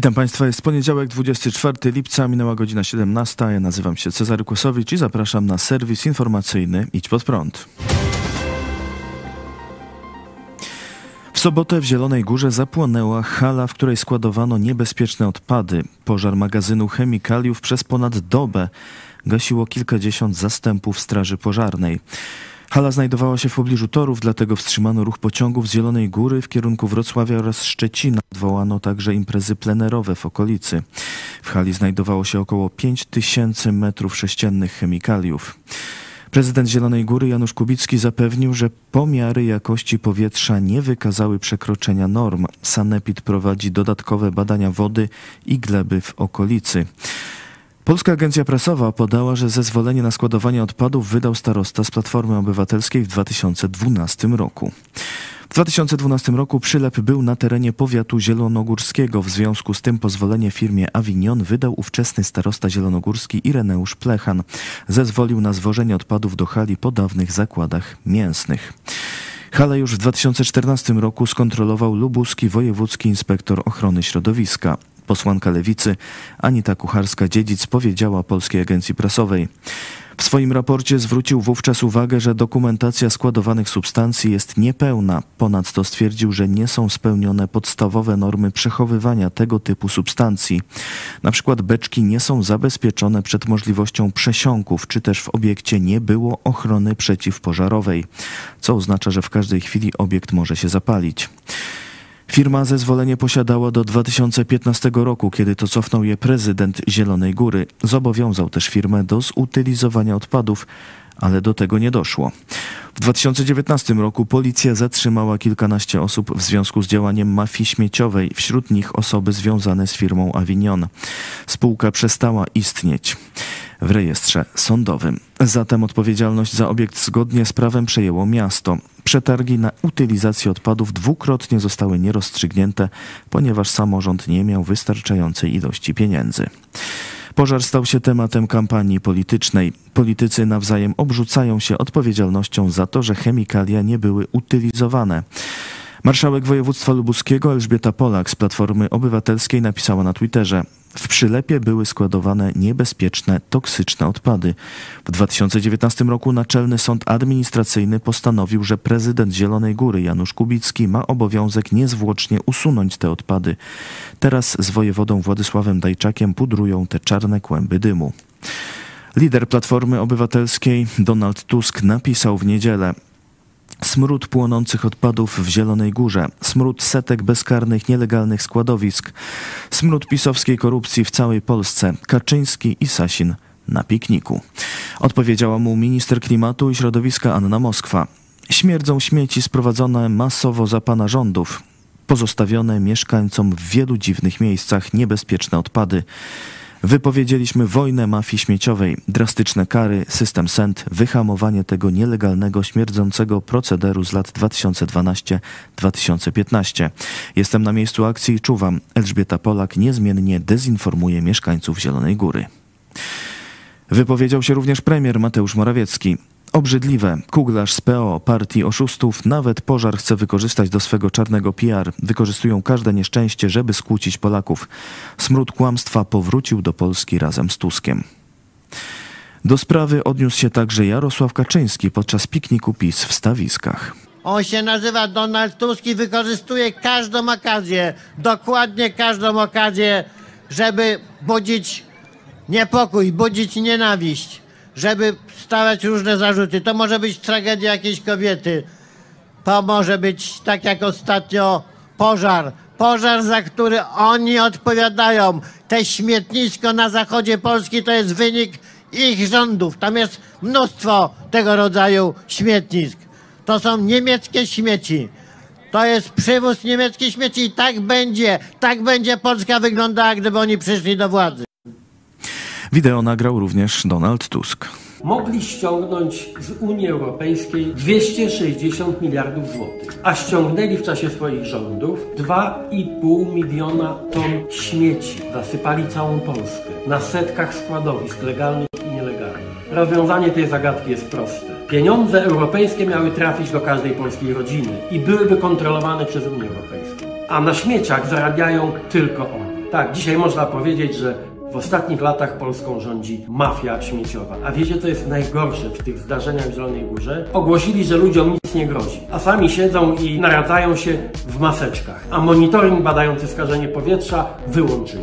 Witam Państwa, jest poniedziałek 24 lipca, minęła godzina 17. Ja nazywam się Cezary Kłosowicz i zapraszam na serwis informacyjny Idź Pod Prąd. W sobotę w Zielonej Górze zapłonęła hala, w której składowano niebezpieczne odpady. Pożar magazynu chemikaliów przez ponad dobę gasiło kilkadziesiąt zastępów Straży Pożarnej. Hala znajdowała się w pobliżu torów, dlatego wstrzymano ruch pociągów z Zielonej Góry w kierunku Wrocławia oraz Szczecina. Odwołano także imprezy plenerowe w okolicy. W hali znajdowało się około 5 tysięcy metrów sześciennych chemikaliów. Prezydent Zielonej Góry Janusz Kubicki zapewnił, że pomiary jakości powietrza nie wykazały przekroczenia norm. Sanepid prowadzi dodatkowe badania wody i gleby w okolicy. Polska Agencja Prasowa podała, że zezwolenie na składowanie odpadów wydał starosta z Platformy Obywatelskiej w 2012 roku. W 2012 roku przylep był na terenie powiatu zielonogórskiego. W związku z tym pozwolenie firmie Avignon wydał ówczesny starosta zielonogórski Ireneusz Plechan. Zezwolił na zwożenie odpadów do hali po dawnych zakładach mięsnych. Halę już w 2014 roku skontrolował lubuski wojewódzki inspektor ochrony środowiska. Posłanka lewicy Anita Kucharska-Dziedzic powiedziała Polskiej Agencji Prasowej. W swoim raporcie zwrócił wówczas uwagę, że dokumentacja składowanych substancji jest niepełna. Ponadto stwierdził, że nie są spełnione podstawowe normy przechowywania tego typu substancji. Na przykład beczki nie są zabezpieczone przed możliwością przesiąków, czy też w obiekcie nie było ochrony przeciwpożarowej, co oznacza, że w każdej chwili obiekt może się zapalić. Firma zezwolenie posiadała do 2015 roku, kiedy to cofnął je prezydent Zielonej Góry. Zobowiązał też firmę do zutylizowania odpadów, ale do tego nie doszło. W 2019 roku policja zatrzymała kilkanaście osób w związku z działaniem mafii śmieciowej, wśród nich osoby związane z firmą Avignon. Spółka przestała istnieć w rejestrze sądowym. Zatem odpowiedzialność za obiekt zgodnie z prawem przejęło miasto. Przetargi na utylizację odpadów dwukrotnie zostały nierozstrzygnięte, ponieważ samorząd nie miał wystarczającej ilości pieniędzy. Pożar stał się tematem kampanii politycznej. Politycy nawzajem obrzucają się odpowiedzialnością za to, że chemikalia nie były utylizowane. Marszałek województwa lubuskiego Elżbieta Polak z Platformy Obywatelskiej napisała na Twitterze: w przylepie były składowane niebezpieczne, toksyczne odpady. W 2019 roku Naczelny Sąd Administracyjny postanowił, że prezydent Zielonej Góry Janusz Kubicki ma obowiązek niezwłocznie usunąć te odpady. Teraz z wojewodą Władysławem Dajczakiem pudrują te czarne kłęby dymu. Lider Platformy Obywatelskiej Donald Tusk napisał w niedzielę: Smród płonących odpadów w Zielonej Górze, smród setek bezkarnych nielegalnych składowisk, smród pisowskiej korupcji w całej Polsce, Kaczyński i Sasin na pikniku. Odpowiedziała mu minister klimatu i środowiska Anna Moskwa. Śmierdzą śmieci sprowadzone masowo za pana rządów, pozostawione mieszkańcom w wielu dziwnych miejscach niebezpieczne odpady. Wypowiedzieliśmy wojnę mafii śmieciowej, drastyczne kary, system SENT, wyhamowanie tego nielegalnego, śmierdzącego procederu z lat 2012-2015. Jestem na miejscu akcji i czuwam. Elżbieta Polak niezmiennie dezinformuje mieszkańców Zielonej Góry. Wypowiedział się również premier Mateusz Morawiecki. Obrzydliwe. Kuglarz z PO, partii oszustów, nawet pożar chce wykorzystać do swego czarnego PR. Wykorzystują każde nieszczęście, żeby skłócić Polaków. Smród kłamstwa powrócił do Polski razem z Tuskiem. Do sprawy odniósł się także Jarosław Kaczyński podczas pikniku PiS w Stawiskach. On się nazywa Donald Tusk i wykorzystuje każdą okazję, dokładnie każdą okazję, żeby budzić niepokój, budzić nienawiść żeby stawiać różne zarzuty. To może być tragedia jakiejś kobiety. To może być tak jak ostatnio pożar. Pożar, za który oni odpowiadają. Te śmietnisko na zachodzie Polski to jest wynik ich rządów. Tam jest mnóstwo tego rodzaju śmietnisk. To są niemieckie śmieci. To jest przywóz niemieckich śmieci i tak będzie, tak będzie Polska wyglądała, gdyby oni przyszli do władzy. Wideo nagrał również Donald Tusk. Mogli ściągnąć z Unii Europejskiej 260 miliardów złotych, a ściągnęli w czasie swoich rządów 2,5 miliona ton śmieci. Zasypali całą Polskę na setkach składowisk legalnych i nielegalnych. Rozwiązanie tej zagadki jest proste. Pieniądze europejskie miały trafić do każdej polskiej rodziny i byłyby kontrolowane przez Unię Europejską. A na śmieciach zarabiają tylko oni. Tak, dzisiaj można powiedzieć, że w ostatnich latach Polską rządzi mafia śmieciowa. A wiecie, co jest najgorsze w tych zdarzeniach w Zielonej Górze? Ogłosili, że ludziom nic nie grozi, a sami siedzą i naradzają się w maseczkach. A monitoring badający skażenie powietrza wyłączyli.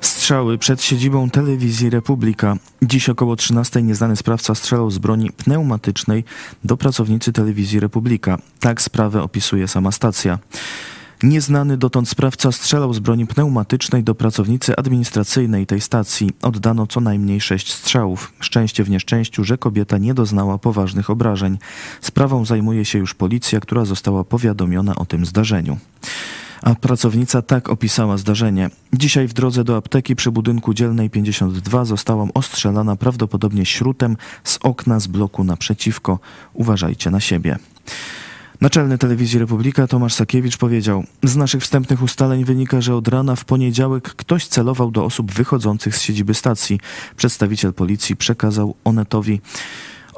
Strzały przed siedzibą telewizji Republika. Dziś około 13 nieznany sprawca strzelał z broni pneumatycznej do pracownicy telewizji Republika. Tak sprawę opisuje sama stacja. Nieznany dotąd sprawca strzelał z broni pneumatycznej do pracownicy administracyjnej tej stacji. Oddano co najmniej sześć strzałów. Szczęście w nieszczęściu, że kobieta nie doznała poważnych obrażeń. Sprawą zajmuje się już policja, która została powiadomiona o tym zdarzeniu. A pracownica tak opisała zdarzenie. Dzisiaj w drodze do apteki przy budynku dzielnej 52 zostałam ostrzelana prawdopodobnie śrutem z okna z bloku naprzeciwko. Uważajcie na siebie. Naczelny Telewizji Republika Tomasz Sakiewicz powiedział: Z naszych wstępnych ustaleń wynika, że od rana w poniedziałek ktoś celował do osób wychodzących z siedziby stacji. Przedstawiciel policji przekazał Onetowi.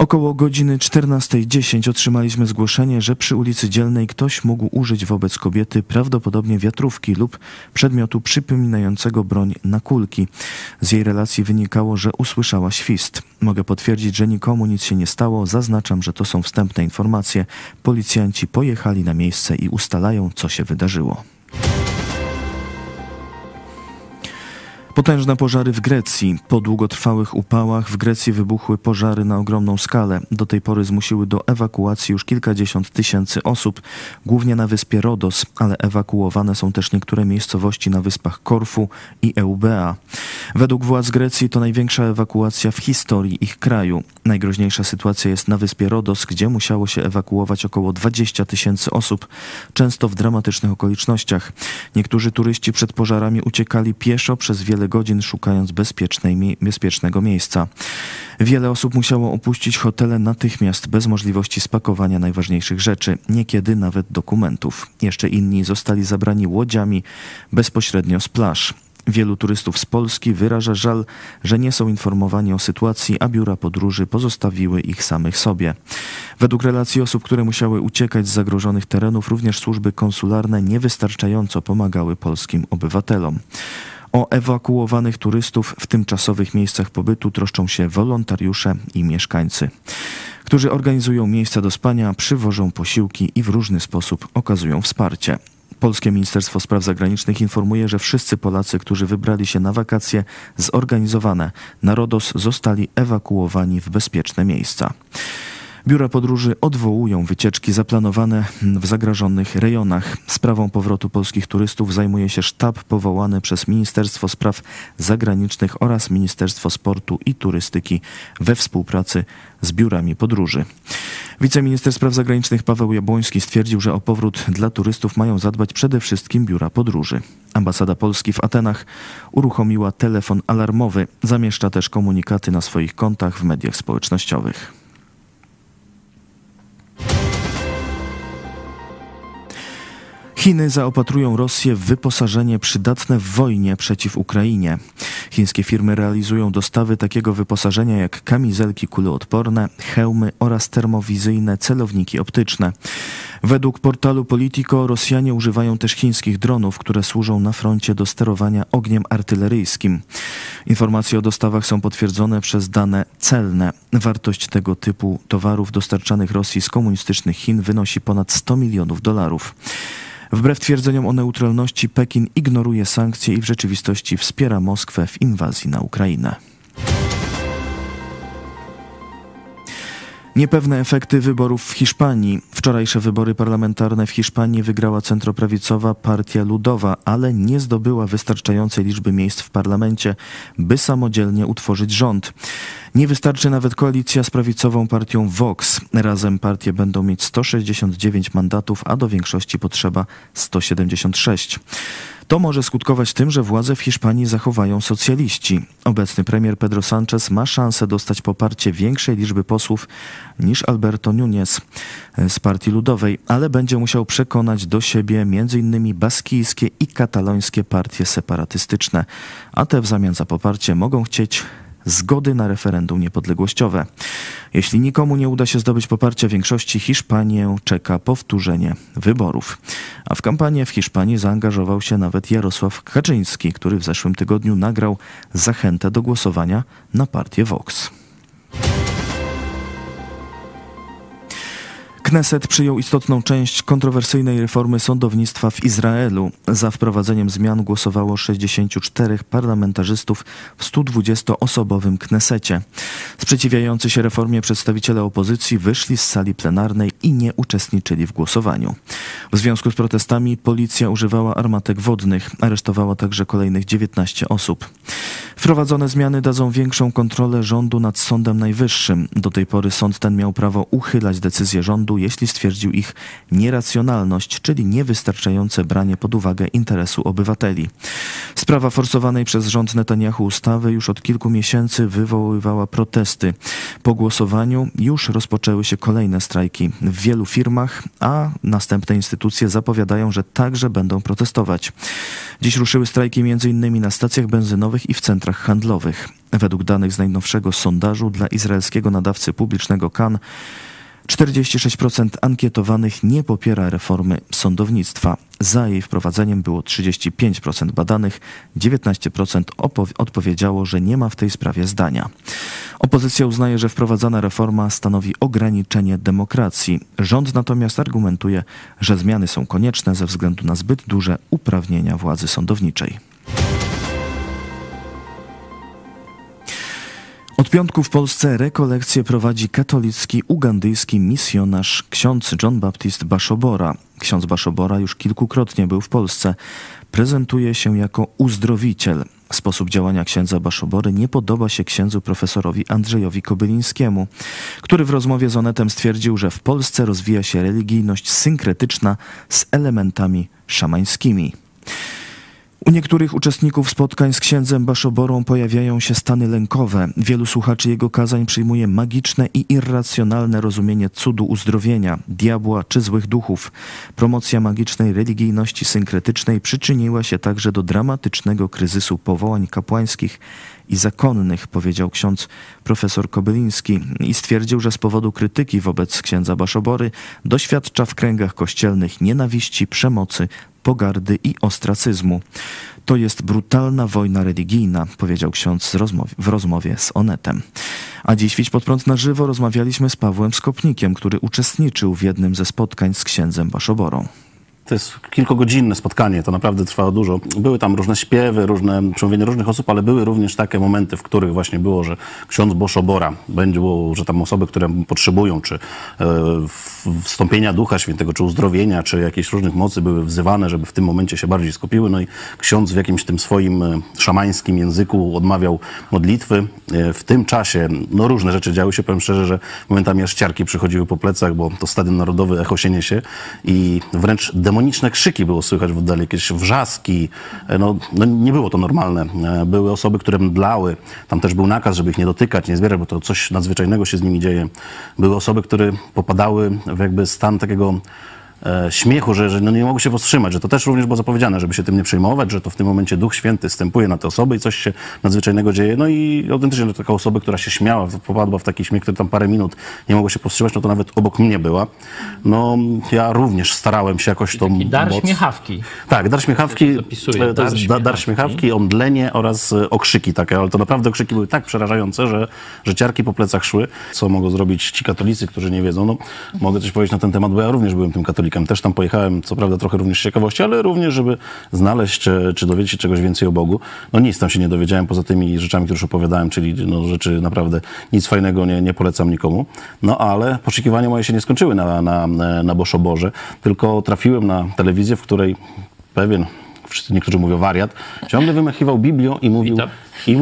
Około godziny 14.10 otrzymaliśmy zgłoszenie, że przy ulicy Dzielnej ktoś mógł użyć wobec kobiety prawdopodobnie wiatrówki lub przedmiotu przypominającego broń na kulki. Z jej relacji wynikało, że usłyszała świst. Mogę potwierdzić, że nikomu nic się nie stało. Zaznaczam, że to są wstępne informacje. Policjanci pojechali na miejsce i ustalają, co się wydarzyło. Potężne pożary w Grecji. Po długotrwałych upałach w Grecji wybuchły pożary na ogromną skalę. Do tej pory zmusiły do ewakuacji już kilkadziesiąt tysięcy osób, głównie na wyspie Rodos, ale ewakuowane są też niektóre miejscowości na wyspach Korfu i Eubea. Według władz Grecji to największa ewakuacja w historii ich kraju. Najgroźniejsza sytuacja jest na wyspie Rodos, gdzie musiało się ewakuować około 20 tysięcy osób, często w dramatycznych okolicznościach. Niektórzy turyści przed pożarami uciekali pieszo przez wiele godzin szukając bezpiecznego miejsca. Wiele osób musiało opuścić hotele natychmiast bez możliwości spakowania najważniejszych rzeczy, niekiedy nawet dokumentów. Jeszcze inni zostali zabrani łodziami bezpośrednio z plaż. Wielu turystów z Polski wyraża żal, że nie są informowani o sytuacji, a biura podróży pozostawiły ich samych sobie. Według relacji osób, które musiały uciekać z zagrożonych terenów, również służby konsularne niewystarczająco pomagały polskim obywatelom. O ewakuowanych turystów w tymczasowych miejscach pobytu troszczą się wolontariusze i mieszkańcy, którzy organizują miejsca do spania, przywożą posiłki i w różny sposób okazują wsparcie. Polskie Ministerstwo Spraw Zagranicznych informuje, że wszyscy Polacy, którzy wybrali się na wakacje zorganizowane na Rodos, zostali ewakuowani w bezpieczne miejsca. Biura podróży odwołują wycieczki zaplanowane w zagrożonych rejonach. Sprawą powrotu polskich turystów zajmuje się sztab powołany przez Ministerstwo Spraw Zagranicznych oraz Ministerstwo Sportu i Turystyki we współpracy z biurami podróży. Wiceminister Spraw Zagranicznych Paweł Jabłoński stwierdził, że o powrót dla turystów mają zadbać przede wszystkim biura podróży. Ambasada Polski w Atenach uruchomiła telefon alarmowy, zamieszcza też komunikaty na swoich kontach w mediach społecznościowych. Chiny zaopatrują Rosję w wyposażenie przydatne w wojnie przeciw Ukrainie. Chińskie firmy realizują dostawy takiego wyposażenia jak kamizelki kuloodporne, hełmy oraz termowizyjne celowniki optyczne. Według portalu Politico Rosjanie używają też chińskich dronów, które służą na froncie do sterowania ogniem artyleryjskim. Informacje o dostawach są potwierdzone przez dane celne. Wartość tego typu towarów dostarczanych Rosji z komunistycznych Chin wynosi ponad 100 milionów dolarów. Wbrew twierdzeniom o neutralności, Pekin ignoruje sankcje i w rzeczywistości wspiera Moskwę w inwazji na Ukrainę. Niepewne efekty wyborów w Hiszpanii. Wczorajsze wybory parlamentarne w Hiszpanii wygrała centroprawicowa Partia Ludowa, ale nie zdobyła wystarczającej liczby miejsc w parlamencie, by samodzielnie utworzyć rząd. Nie wystarczy nawet koalicja z prawicową partią Vox. Razem partie będą mieć 169 mandatów, a do większości potrzeba 176. To może skutkować tym, że władze w Hiszpanii zachowają socjaliści. Obecny premier Pedro Sánchez ma szansę dostać poparcie większej liczby posłów niż Alberto Núñez z Partii Ludowej, ale będzie musiał przekonać do siebie m.in. baskijskie i katalońskie partie separatystyczne, a te w zamian za poparcie mogą chcieć zgody na referendum niepodległościowe. Jeśli nikomu nie uda się zdobyć poparcia większości, Hiszpanię czeka powtórzenie wyborów. A w kampanię w Hiszpanii zaangażował się nawet Jarosław Kaczyński, który w zeszłym tygodniu nagrał zachętę do głosowania na partię Vox. Kneset przyjął istotną część kontrowersyjnej reformy sądownictwa w Izraelu. Za wprowadzeniem zmian głosowało 64 parlamentarzystów w 120-osobowym Knesecie. Sprzeciwiający się reformie przedstawiciele opozycji wyszli z sali plenarnej i nie uczestniczyli w głosowaniu. W związku z protestami policja używała armatek wodnych, aresztowała także kolejnych 19 osób. Wprowadzone zmiany dadzą większą kontrolę rządu nad Sądem Najwyższym. Do tej pory sąd ten miał prawo uchylać decyzje rządu, jeśli stwierdził ich nieracjonalność, czyli niewystarczające branie pod uwagę interesu obywateli. Sprawa forsowanej przez rząd Netanyahu ustawy już od kilku miesięcy wywoływała protesty. Po głosowaniu już rozpoczęły się kolejne strajki w wielu firmach, a następne instytucje zapowiadają, że także będą protestować. Dziś ruszyły strajki m.in. na stacjach benzynowych i w centrach handlowych. Według danych z najnowszego sondażu dla izraelskiego nadawcy publicznego KAN 46% ankietowanych nie popiera reformy sądownictwa. Za jej wprowadzeniem było 35% badanych, 19% odpowiedziało, że nie ma w tej sprawie zdania. Opozycja uznaje, że wprowadzana reforma stanowi ograniczenie demokracji. Rząd natomiast argumentuje, że zmiany są konieczne ze względu na zbyt duże uprawnienia władzy sądowniczej. Od piątku w Polsce rekolekcję prowadzi katolicki ugandyjski misjonarz ksiądz John Baptist Bashobora. Ksiądz Bashobora już kilkukrotnie był w Polsce. Prezentuje się jako uzdrowiciel. Sposób działania księdza Baszobory nie podoba się księdzu profesorowi Andrzejowi Kobylińskiemu, który w rozmowie z Onetem stwierdził, że w Polsce rozwija się religijność synkretyczna z elementami szamańskimi. U niektórych uczestników spotkań z księdzem Baszoborą pojawiają się stany lękowe. Wielu słuchaczy jego kazań przyjmuje magiczne i irracjonalne rozumienie cudu uzdrowienia, diabła czy złych duchów. Promocja magicznej religijności synkretycznej przyczyniła się także do dramatycznego kryzysu powołań kapłańskich i zakonnych, powiedział ksiądz profesor Kobyliński i stwierdził, że z powodu krytyki wobec księdza Baszobory doświadcza w kręgach kościelnych nienawiści, przemocy, pogardy i ostracyzmu. To jest brutalna wojna religijna, powiedział ksiądz w rozmowie z Onetem. A dziś Świć pod prąd na żywo rozmawialiśmy z Pawłem Skopnikiem, który uczestniczył w jednym ze spotkań z księdzem Baszoborą. To jest kilkugodzinne spotkanie, to naprawdę trwało dużo. Były tam różne śpiewy, różne przemówienia różnych osób, ale były również takie momenty, w których właśnie było, że ksiądz Boszobora, było, że tam osoby, które potrzebują, czy e, wstąpienia Ducha Świętego, czy uzdrowienia, czy jakiejś różnych mocy były wzywane, żeby w tym momencie się bardziej skupiły. No i ksiądz w jakimś tym swoim e, szamańskim języku odmawiał modlitwy. E, w tym czasie, no różne rzeczy działy się, powiem szczerze, że momentami aż ciarki przychodziły po plecach, bo to Stadion Narodowy echo się niesie i wręcz demonicznie demoniczne krzyki było słychać w oddali, jakieś wrzaski. E, no, no, nie było to normalne. E, były osoby, które mdlały. Tam też był nakaz, żeby ich nie dotykać, nie zbierać, bo to coś nadzwyczajnego się z nimi dzieje. Były osoby, które popadały w jakby stan takiego śmiechu, że, że no nie mogły się powstrzymać, że to też również było zapowiedziane, żeby się tym nie przejmować, że to w tym momencie Duch Święty wstępuje na te osoby i coś się nadzwyczajnego dzieje. No i autentycznie taka osoba, która się śmiała, popadła w taki śmiech, który tam parę minut nie mogło się powstrzymać, no to nawet obok mnie była. No ja również starałem się jakoś to... Taki dar moc... śmiechawki. Tak, dar śmiechawki, to, to dar jest dar śmiechawki, omdlenie oraz e, okrzyki takie, ale to naprawdę okrzyki były tak przerażające, że, że ciarki po plecach szły. Co mogą zrobić ci katolicy, którzy nie wiedzą? No, mogę coś powiedzieć na ten temat, bo ja również byłem tym katolikiem Też tam pojechałem, co prawda trochę również z ciekawości, ale również, żeby znaleźć, czy, czy dowiedzieć się czegoś więcej o Bogu. No nic tam się nie dowiedziałem poza tymi rzeczami, które już opowiadałem, czyli no, rzeczy naprawdę nic fajnego nie, nie polecam nikomu. No ale poszukiwania moje się nie skończyły na, na, na Boszoborze, tylko trafiłem na telewizję, w której pewien wszyscy niektórzy mówią wariat, ciągle wymachiwał Biblią i mówił... I,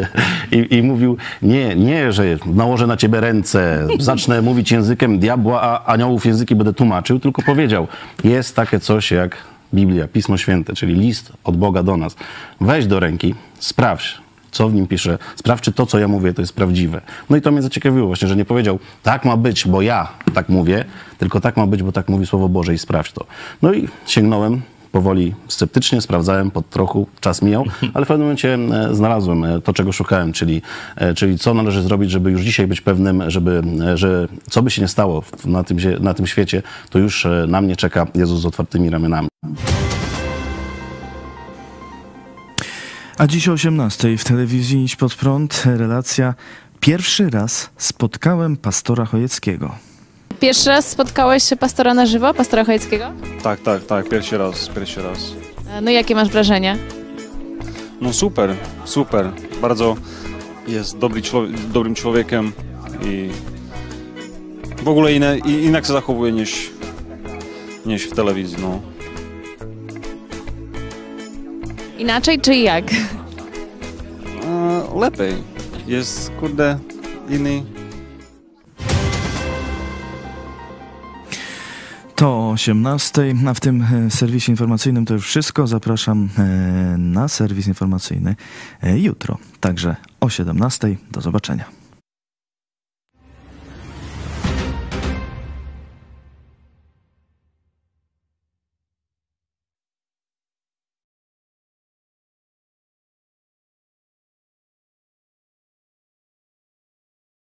i, I, mówił, nie, nie, że nałożę na ciebie ręce, zacznę mówić językiem diabła, a aniołów języki będę tłumaczył, tylko powiedział, jest takie coś jak Biblia, Pismo Święte, czyli list od Boga do nas. Weź do ręki, sprawdź, co w nim pisze, sprawdź, czy to, co ja mówię, to jest prawdziwe. No i to mnie zaciekawiło właśnie, że nie powiedział, tak ma być, bo ja tak mówię, tylko tak ma być, bo tak mówi Słowo Boże i sprawdź to. No i sięgnąłem powoli sceptycznie sprawdzałem, pod trochu czas mijał, ale w pewnym momencie e, znalazłem e, to, czego szukałem, czyli, e, czyli co należy zrobić, żeby już dzisiaj być pewnym, żeby, że co by się nie stało na tym, na tym świecie, to już na mnie czeka Jezus z otwartymi ramionami. A dziś o 18 w telewizji Iść Pod Prąd relacja Pierwszy raz spotkałem pastora Chojeckiego. Pierwszy raz spotkałeś pastora na żywo, pastora Chojeckiego? Tak, tak, tak, pierwszy raz, pierwszy raz. E, No i jakie masz wrażenie? No super, super. Bardzo jest dobry człowiek, dobrym człowiekiem i w ogóle inne, inaczej się zachowuje niż, niż w telewizji, no. Inaczej czy jak? E, lepiej. Jest, kurde, inny. 18, a w tym e, serwisie informacyjnym to już wszystko. Zapraszam e, na serwis informacyjny e, jutro, także o 17. Do zobaczenia.